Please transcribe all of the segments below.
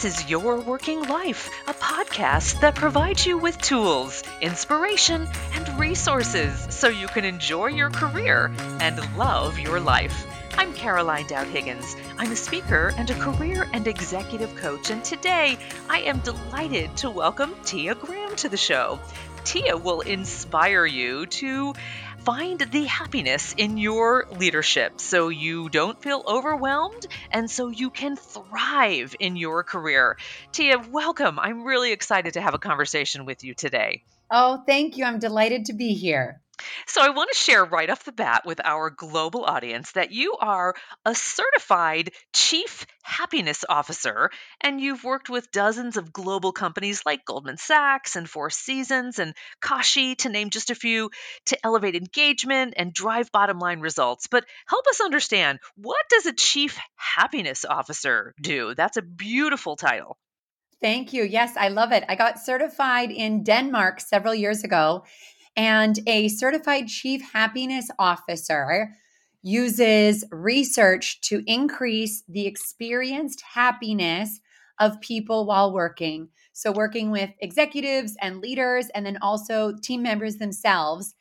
This is Your Working Life, a podcast that provides you with tools, inspiration, and resources so you can enjoy your career and love your life. I'm Caroline Dowd Higgins. I'm a speaker and a career and executive coach, and today I am delighted to welcome Tia Graham to the show. Tia will inspire you to find the happiness in your leadership so you don't feel overwhelmed and so you can thrive in your career. Tia, welcome. I'm really excited to have a conversation with you today. Oh, thank you. I'm delighted to be here. So, I want to share right off the bat with our global audience that you are a certified chief happiness officer, and you've worked with dozens of global companies like Goldman Sachs and Four Seasons and Kashi, to name just a few, to elevate engagement and drive bottom line results. But help us understand what does a chief happiness officer do? That's a beautiful title. Thank you. Yes, I love it. I got certified in Denmark several years ago and a certified chief happiness officer uses research to increase the experienced happiness of people while working. So, working with executives and leaders, and then also team members themselves,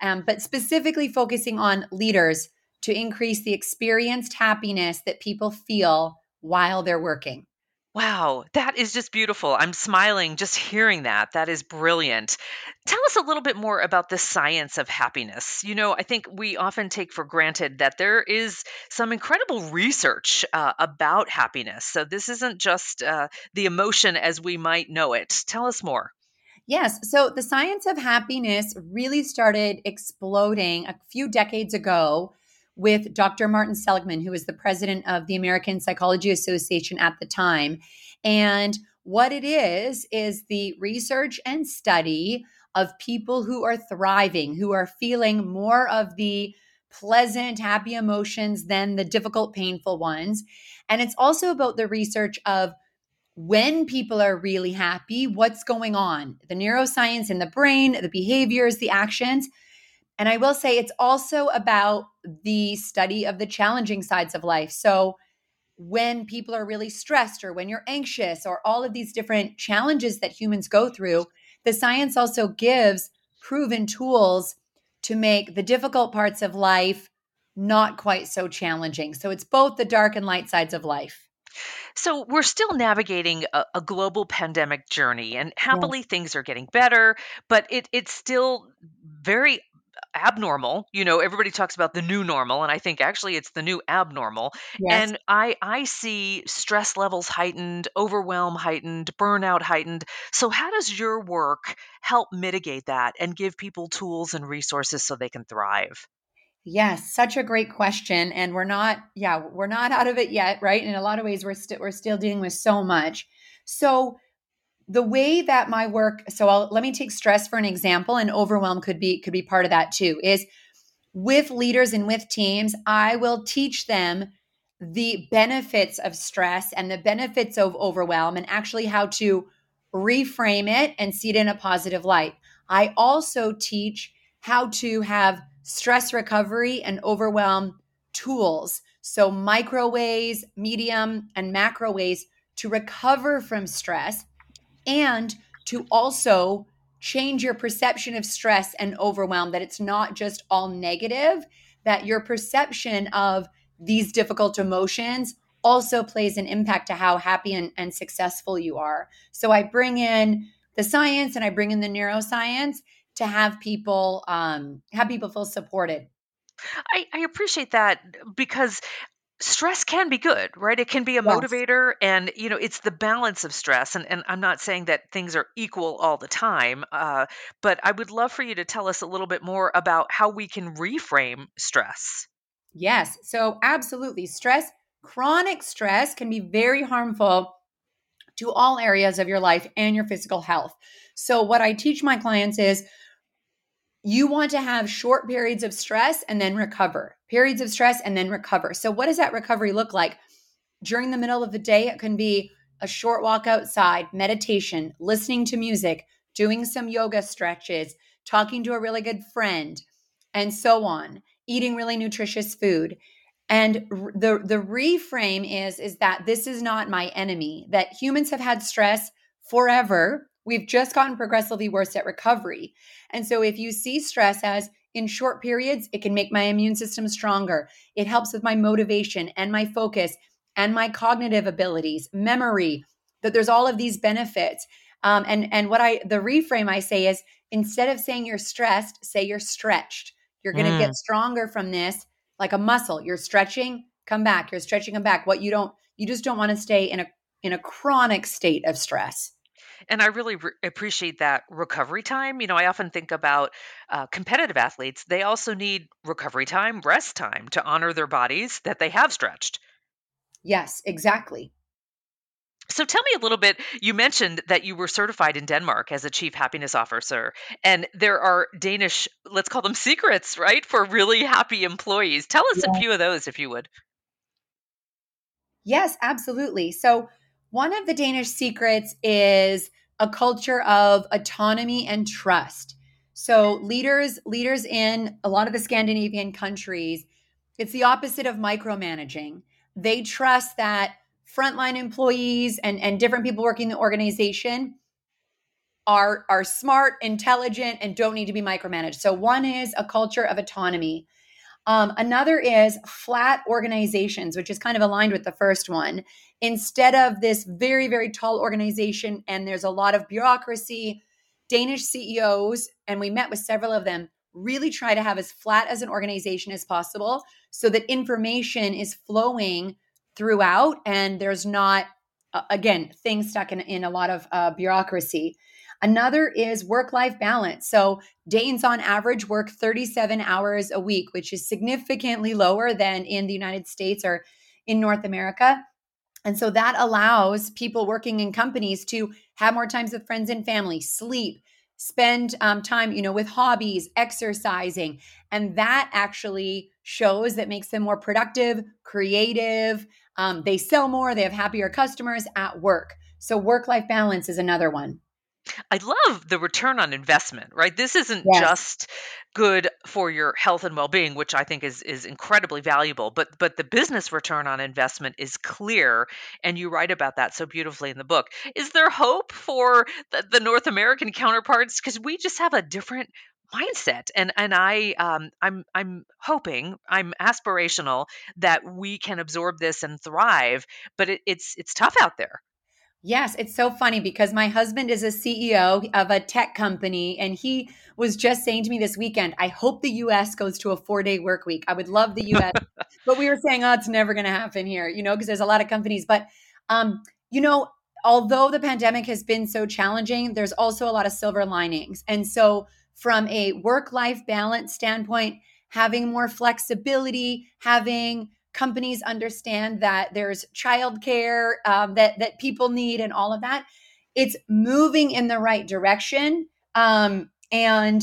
um, but specifically focusing on leaders to increase the experienced happiness that people feel while they're working. Wow, that is just beautiful. I'm smiling just hearing that. That is brilliant. Tell us a little bit more about the science of happiness. You know, I think we often take for granted that there is some incredible research uh, about happiness. So this isn't just uh, the emotion as we might know it. Tell us more. Yes. So the science of happiness really started exploding a few decades ago with Dr. Martin Seligman, who was the president of the American Psychology Association at the time. And what it is, is the research and study of people who are thriving, who are feeling more of the pleasant, happy emotions than the difficult, painful ones. And it's also about the research of when people are really happy, what's going on, the neuroscience in the brain, the behaviors, the actions. And I will say it's also about the study of the challenging sides of life. So, when people are really stressed or when you're anxious or all of these different challenges that humans go through, the science also gives proven tools to make the difficult parts of life not quite so challenging. So, it's both the dark and light sides of life. So we're still navigating a, a global pandemic journey, and happily yeah. things are getting better, but it, it's still very abnormal you know everybody talks about the new normal and i think actually it's the new abnormal yes. and i i see stress levels heightened overwhelm heightened burnout heightened so how does your work help mitigate that and give people tools and resources so they can thrive Yes, such a great question and we're not yeah, we're not out of it yet, right? In a lot of ways we're still we're still dealing with so much. So the way that my work so I'll, let me take stress for an example and overwhelm could be could be part of that too is with leaders and with teams i will teach them the benefits of stress and the benefits of overwhelm and actually how to reframe it and see it in a positive light. I also teach how to have stress recovery and overwhelm tools. So micro ways medium and macro ways to recover from stress and to also change your perception of stress and overwhelm, that it's not just all negative, that your perception of these difficult emotions also plays an impact to how happy and, and successful you are. So I bring in the science and I bring in the neuroscience to have people um, have people feel supported. I, I, appreciate that because stress can be good right? It can be a yes. motivator and you know it's the balance of stress and, and i'm not saying that things are equal all the time uh, but i would love for you to tell us a little bit more about how we can reframe stress. Yes. So absolutely. Stress chronic stress can be very harmful to all areas of your life and your physical health. So what i teach my clients is you want to have short periods of stress and then recover, periods of stress and then recover. So, what does that recovery look like? During the middle of the day, it can be a short walk outside, meditation, listening to music, doing some yoga stretches, talking to a really good friend, and so on, eating really nutritious food. and the the reframe is is that this is not my enemy that humans have had stress forever we've just gotten progressively worse at recovery and so if you see stress as in short periods it can make my immune system stronger it helps with my motivation and my focus and my cognitive abilities memory that there's all of these benefits um, and and what i the reframe i say is instead of saying you're stressed say you're stretched you're going to mm. get stronger from this like a muscle. You're stretching, come back. You're stretching, come back. What you don't, you just don't want to stay in a in a chronic state of stress. And I really re- appreciate that recovery time. You know, I often think about uh, competitive athletes. They also need recovery time, rest time to honor their bodies that they have stretched. Yes, exactly. So tell me a little bit. You mentioned that you were certified in Denmark as a chief happiness officer, and there are Danish, let's call them secrets, right, for really happy employees. Tell us yeah. a few of those, if you would. Yes, absolutely. So, one of the Danish secrets is a culture of autonomy and trust. So, leaders leaders in a lot of the Scandinavian countries, it's the opposite of micromanaging. They trust that frontline employees and, and different people working in the organization are are smart, intelligent, and don't need to be micromanaged. So one is a culture of autonomy. Um, another is flat organizations, which is kind of aligned with the first one. Instead of this very, very tall organization, and there's a lot of bureaucracy, Danish CEOs, and we met with several of them, really try to have as flat as an organization as possible so that information is flowing throughout and there's not uh, again things stuck in, in a lot of uh, bureaucracy another is work life balance so danes on average work 37 hours a week which is significantly lower than in the united states or in north america and so that allows people working in companies to have more times with friends and family sleep spend um, time you know with hobbies exercising and that actually shows that makes them more productive creative um, they sell more, they have happier customers at work. So, work life balance is another one. I love the return on investment, right? This isn't yes. just good for your health and well-being, which I think is is incredibly valuable, but but the business return on investment is clear and you write about that so beautifully in the book. Is there hope for the, the North American counterparts cuz we just have a different mindset and and i um, i'm i'm hoping i'm aspirational that we can absorb this and thrive but it, it's it's tough out there Yes, it's so funny because my husband is a CEO of a tech company and he was just saying to me this weekend, I hope the US goes to a 4-day work week. I would love the US. but we were saying, "Oh, it's never going to happen here," you know, because there's a lot of companies, but um, you know, although the pandemic has been so challenging, there's also a lot of silver linings. And so from a work life balance standpoint, having more flexibility, having companies understand that there's childcare um, that that people need, and all of that. It's moving in the right direction, um, and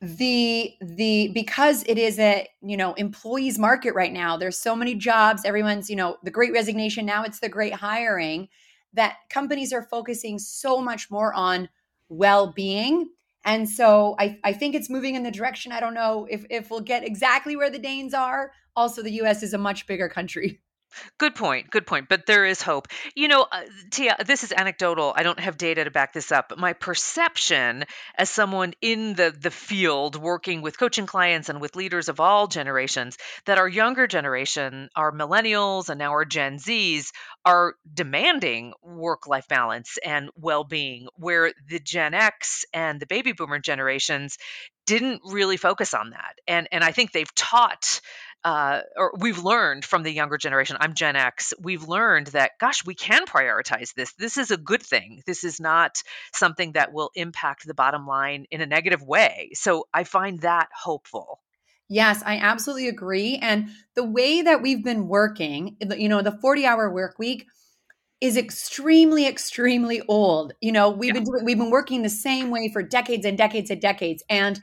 the the because it is a you know employees market right now. There's so many jobs. Everyone's you know the Great Resignation. Now it's the Great Hiring. That companies are focusing so much more on well being and so I, I think it's moving in the direction. I don't know if, if we'll get exactly where the Danes are. Also, the US is a much bigger country. Good point. Good point. But there is hope. You know, uh, Tia, this is anecdotal. I don't have data to back this up. But my perception as someone in the, the field working with coaching clients and with leaders of all generations that our younger generation, our millennials and now our Gen Zs, are demanding work life balance and well being, where the Gen X and the baby boomer generations didn't really focus on that. And, and I think they've taught uh, or we've learned from the younger generation i'm gen x we've learned that gosh we can prioritize this this is a good thing this is not something that will impact the bottom line in a negative way so i find that hopeful Yes, I absolutely agree. And the way that we've been working, you know, the 40 hour work week is extremely, extremely old. You know, we've yeah. been doing, we've been working the same way for decades and decades and decades. And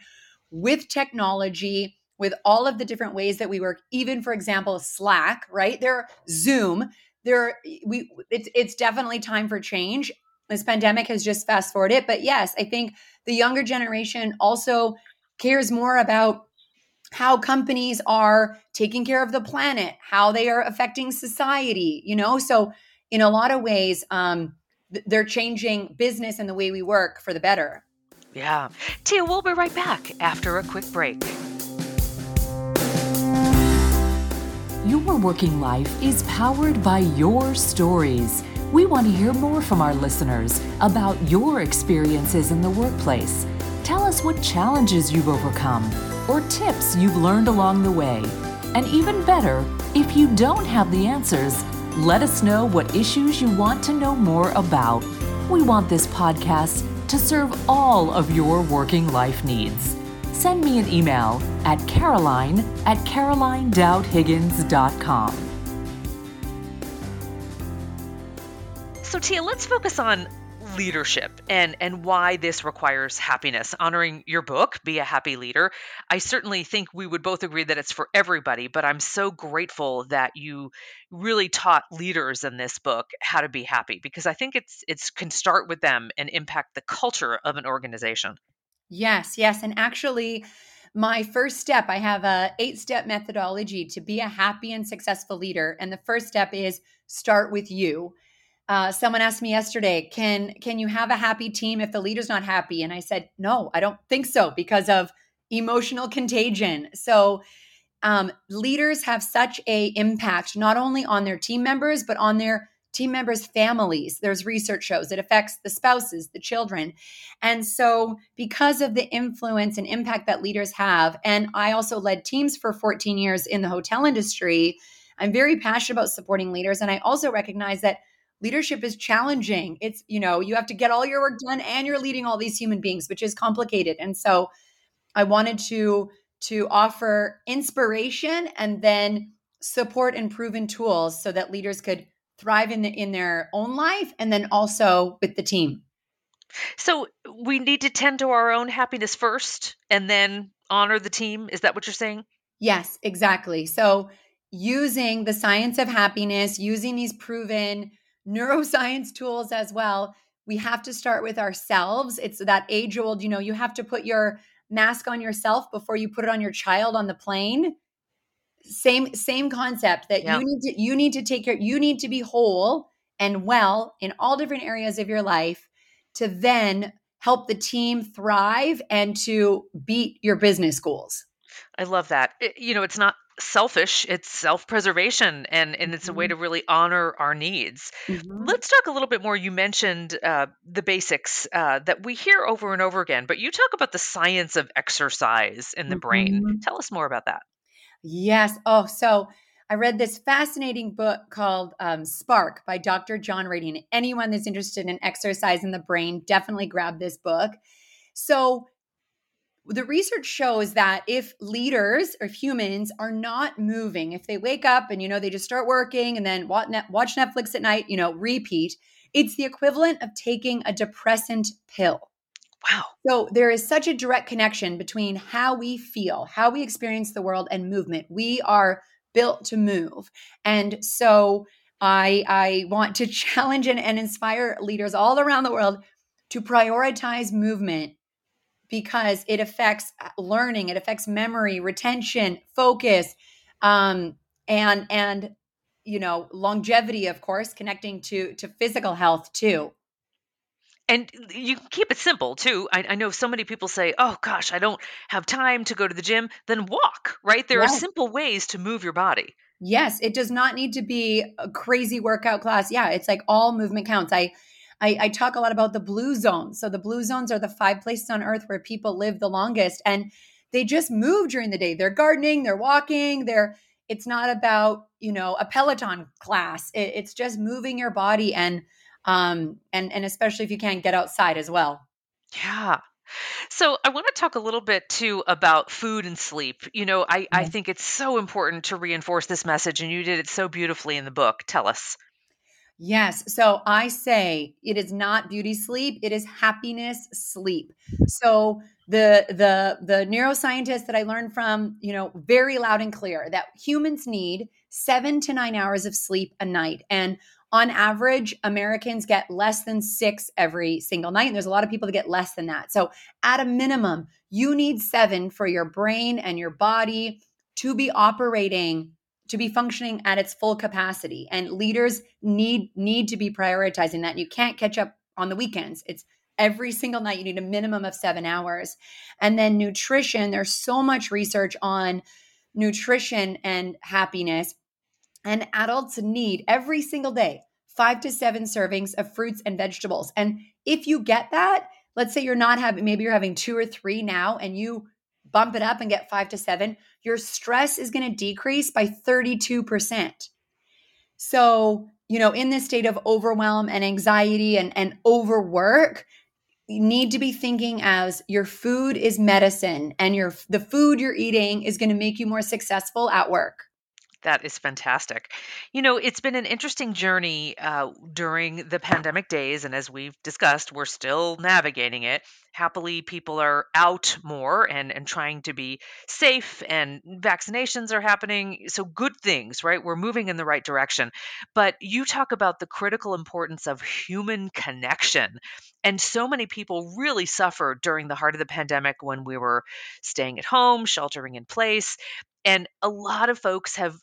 with technology, with all of the different ways that we work, even for example, Slack, right? There, Zoom, there, we, it's, it's definitely time for change. This pandemic has just fast forwarded. it. But yes, I think the younger generation also cares more about how companies are taking care of the planet, how they are affecting society, you know? So, in a lot of ways, um, they're changing business and the way we work for the better. Yeah. Tia, we'll be right back after a quick break. Your working life is powered by your stories. We want to hear more from our listeners about your experiences in the workplace. Tell us what challenges you've overcome or tips you've learned along the way. And even better, if you don't have the answers, let us know what issues you want to know more about. We want this podcast to serve all of your working life needs. Send me an email at caroline at carolinedowdhiggins.com. So, Tia, let's focus on leadership and and why this requires happiness honoring your book be a happy leader i certainly think we would both agree that it's for everybody but i'm so grateful that you really taught leaders in this book how to be happy because i think it's it's can start with them and impact the culture of an organization yes yes and actually my first step i have a eight step methodology to be a happy and successful leader and the first step is start with you uh, someone asked me yesterday, can can you have a happy team if the leader's not happy? And I said, no, I don't think so because of emotional contagion. So um, leaders have such a impact not only on their team members but on their team members' families. There's research shows it affects the spouses, the children. And so, because of the influence and impact that leaders have, and I also led teams for 14 years in the hotel industry, I'm very passionate about supporting leaders. And I also recognize that leadership is challenging. It's, you know, you have to get all your work done and you're leading all these human beings, which is complicated. And so I wanted to to offer inspiration and then support and proven tools so that leaders could thrive in the, in their own life and then also with the team. So we need to tend to our own happiness first and then honor the team. Is that what you're saying? Yes, exactly. So using the science of happiness, using these proven neuroscience tools as well. We have to start with ourselves. It's that age old, you know, you have to put your mask on yourself before you put it on your child on the plane. Same same concept that yeah. you need to you need to take care you need to be whole and well in all different areas of your life to then help the team thrive and to beat your business goals. I love that. It, you know, it's not selfish it's self-preservation and and it's a way mm-hmm. to really honor our needs mm-hmm. let's talk a little bit more you mentioned uh, the basics uh, that we hear over and over again but you talk about the science of exercise in the mm-hmm. brain tell us more about that yes. Oh so i read this fascinating book called um, spark by dr john ratey anyone that's interested in exercise in the brain definitely grab this book. So the research shows that if leaders or humans are not moving, if they wake up and you know they just start working and then watch Netflix at night, you know, repeat, it's the equivalent of taking a depressant pill. Wow. So there is such a direct connection between how we feel, how we experience the world and movement. We are built to move. And so I I want to challenge and, and inspire leaders all around the world to prioritize movement because it affects uh, learning, it affects memory, retention, focus, um, and and you know longevity, of course, connecting to to physical health too. And you keep it simple too. I, I, know so many people say, "Oh gosh, I don't have time to go to the gym." Then walk. Right? There yes. are simple ways to move your body. Yes, it does not need to be a crazy workout class. Yeah, it's like all movement counts. I I, I talk a lot about the blue zones. So the blue zones are the five places on earth where people live the longest. And they just move during the day. They're gardening, they're walking, they're it's not about, you know, a Peloton class. It, it's just moving your body and um and and especially if you can't get outside as well. Yeah. So I want to talk a little bit too about food and sleep. You know, I, I think it's so important to reinforce this message, and you did it so beautifully in the book. Tell us. Yes. So I say it is not beauty sleep, it is happiness sleep. So the the the neuroscientist that I learned from, you know, very loud and clear that humans need 7 to 9 hours of sleep a night. And on average, Americans get less than six every single night. And there's a lot of people that get less than that. So, at a minimum, you need seven for your brain and your body to be operating to be functioning at its full capacity and leaders need need to be prioritizing that you can't catch up on the weekends it's every single night you need a minimum of 7 hours and then nutrition there's so much research on nutrition and happiness and adults need every single day five to seven servings of fruits and vegetables. And if you get that, let's say you're not having, maybe you're having two or three now, and you bump it up and get five to seven, your stress is going to decrease by 32%. So, you know, in this state of overwhelm and anxiety and, and overwork, you need to be thinking as your food is medicine and your the food you're eating is going to make you more successful at work. That is fantastic. You know, it's been an interesting journey uh, during the pandemic days. And as we've discussed, we're still navigating it. Happily, people are out more and, and trying to be safe, and vaccinations are happening. So, good things, right? We're moving in the right direction. But you talk about the critical importance of human connection. And so many people really suffered during the heart of the pandemic when we were staying at home, sheltering in place. And a lot of folks have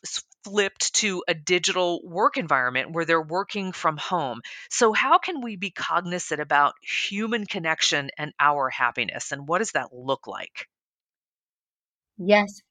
flipped to a digital work environment where they're working from home. So, how can we be cognizant about human connection and our happiness? And what does that look like? Yes.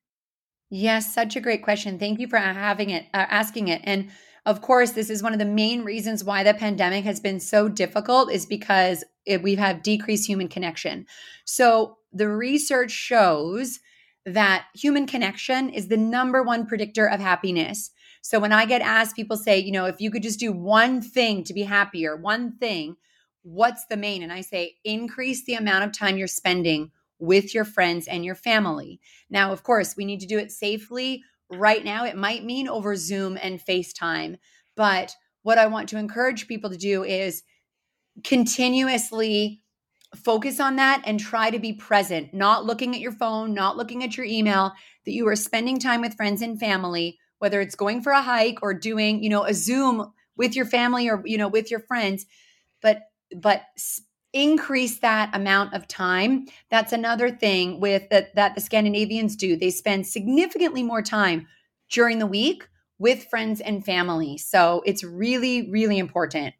Yes, such a great question. Thank you for having it, uh, asking it. And of course, this is one of the main reasons why the pandemic has been so difficult is because it, we have decreased human connection. So the research shows that human connection is the number one predictor of happiness. So when I get asked, people say, you know, if you could just do one thing to be happier, one thing, what's the main? And I say, increase the amount of time you're spending with your friends and your family. Now, of course, we need to do it safely. Right now, it might mean over Zoom and FaceTime. But what I want to encourage people to do is continuously focus on that and try to be present, not looking at your phone, not looking at your email, that you are spending time with friends and family, whether it's going for a hike or doing, you know, a Zoom with your family or, you know, with your friends, but, but, increase that amount of time. That's another thing with that that the scandinavians do. They spend significantly more time during the week with friends and family. So it's really really important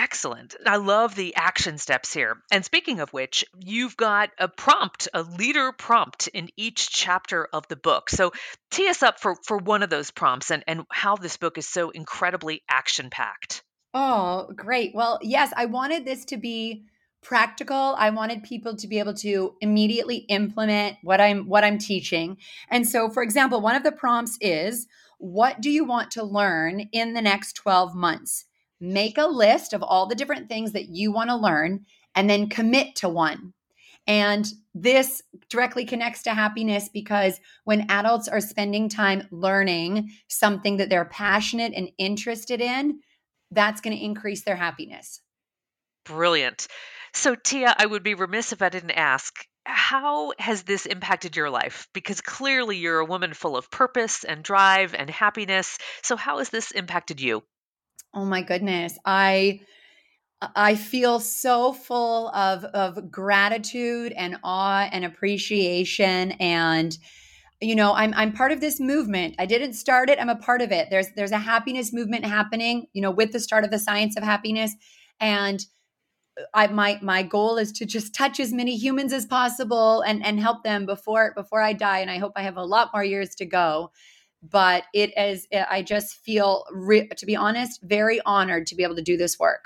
Excellent. I love the action steps here. And speaking of which, you've got a prompt, a leader prompt in each chapter of the book. So tee us up for, for one of those prompts and, and how this book is so incredibly action packed. Oh, great. Well, yes, I wanted this to be practical. I wanted people to be able to immediately implement what I'm what I'm teaching. And so for example, one of the prompts is what do you want to learn in the next 12 months? Make a list of all the different things that you want to learn and then commit to one. And this directly connects to happiness because when adults are spending time learning something that they're passionate and interested in, that's going to increase their happiness. Brilliant. So, Tia, I would be remiss if I didn't ask how has this impacted your life? Because clearly you're a woman full of purpose and drive and happiness. So, how has this impacted you? Oh my goodness. I I feel so full of of gratitude and awe and appreciation and you know, I'm I'm part of this movement. I didn't start it, I'm a part of it. There's there's a happiness movement happening, you know, with the start of the science of happiness and I my my goal is to just touch as many humans as possible and and help them before before I die and I hope I have a lot more years to go but it is i just feel to be honest very honored to be able to do this work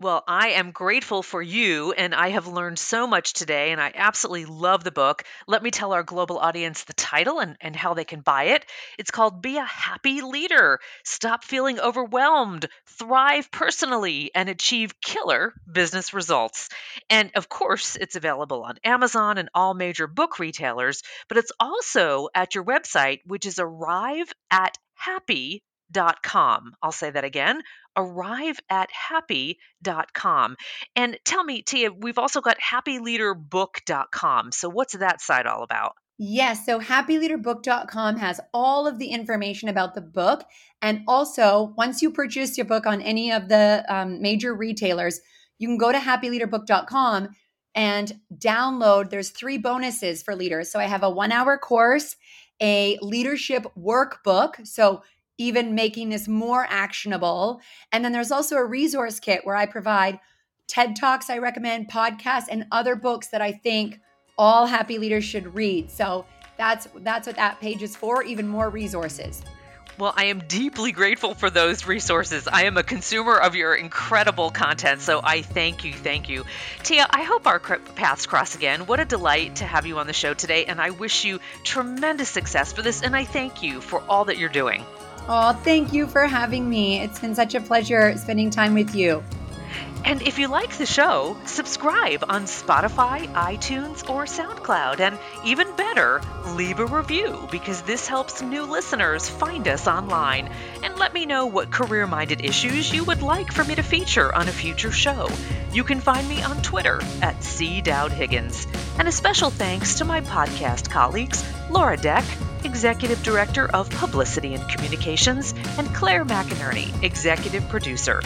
well, I am grateful for you, and I have learned so much today, and I absolutely love the book. Let me tell our global audience the title and, and how they can buy it. It's called Be a Happy Leader Stop Feeling Overwhelmed, Thrive Personally, and Achieve Killer Business Results. And of course, it's available on Amazon and all major book retailers, but it's also at your website, which is arrive at happy com. I'll say that again arrive at happy.com. And tell me, Tia, we've also got happyleaderbook.com. So what's that site all about? Yes. So happyleaderbook.com has all of the information about the book. And also, once you purchase your book on any of the um, major retailers, you can go to happyleaderbook.com and download. There's three bonuses for leaders. So I have a one hour course, a leadership workbook. So even making this more actionable. And then there's also a resource kit where I provide TED Talks I recommend, podcasts, and other books that I think all happy leaders should read. So that's that's what that page is for, even more resources. Well, I am deeply grateful for those resources. I am a consumer of your incredible content, so I thank you, thank you. Tia, I hope our paths cross again. What a delight to have you on the show today, and I wish you tremendous success for this, and I thank you for all that you're doing. Oh, thank you for having me. It's been such a pleasure spending time with you. And if you like the show, subscribe on Spotify, iTunes, or SoundCloud. And even better, leave a review because this helps new listeners find us online. And let me know what career minded issues you would like for me to feature on a future show. You can find me on Twitter at C. Dowd Higgins. And a special thanks to my podcast colleagues, Laura Deck, Executive Director of Publicity and Communications, and Claire McInerney, Executive Producer.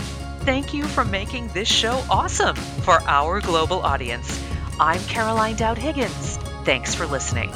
Thank you for making this show awesome for our global audience. I'm Caroline Dowd Higgins. Thanks for listening.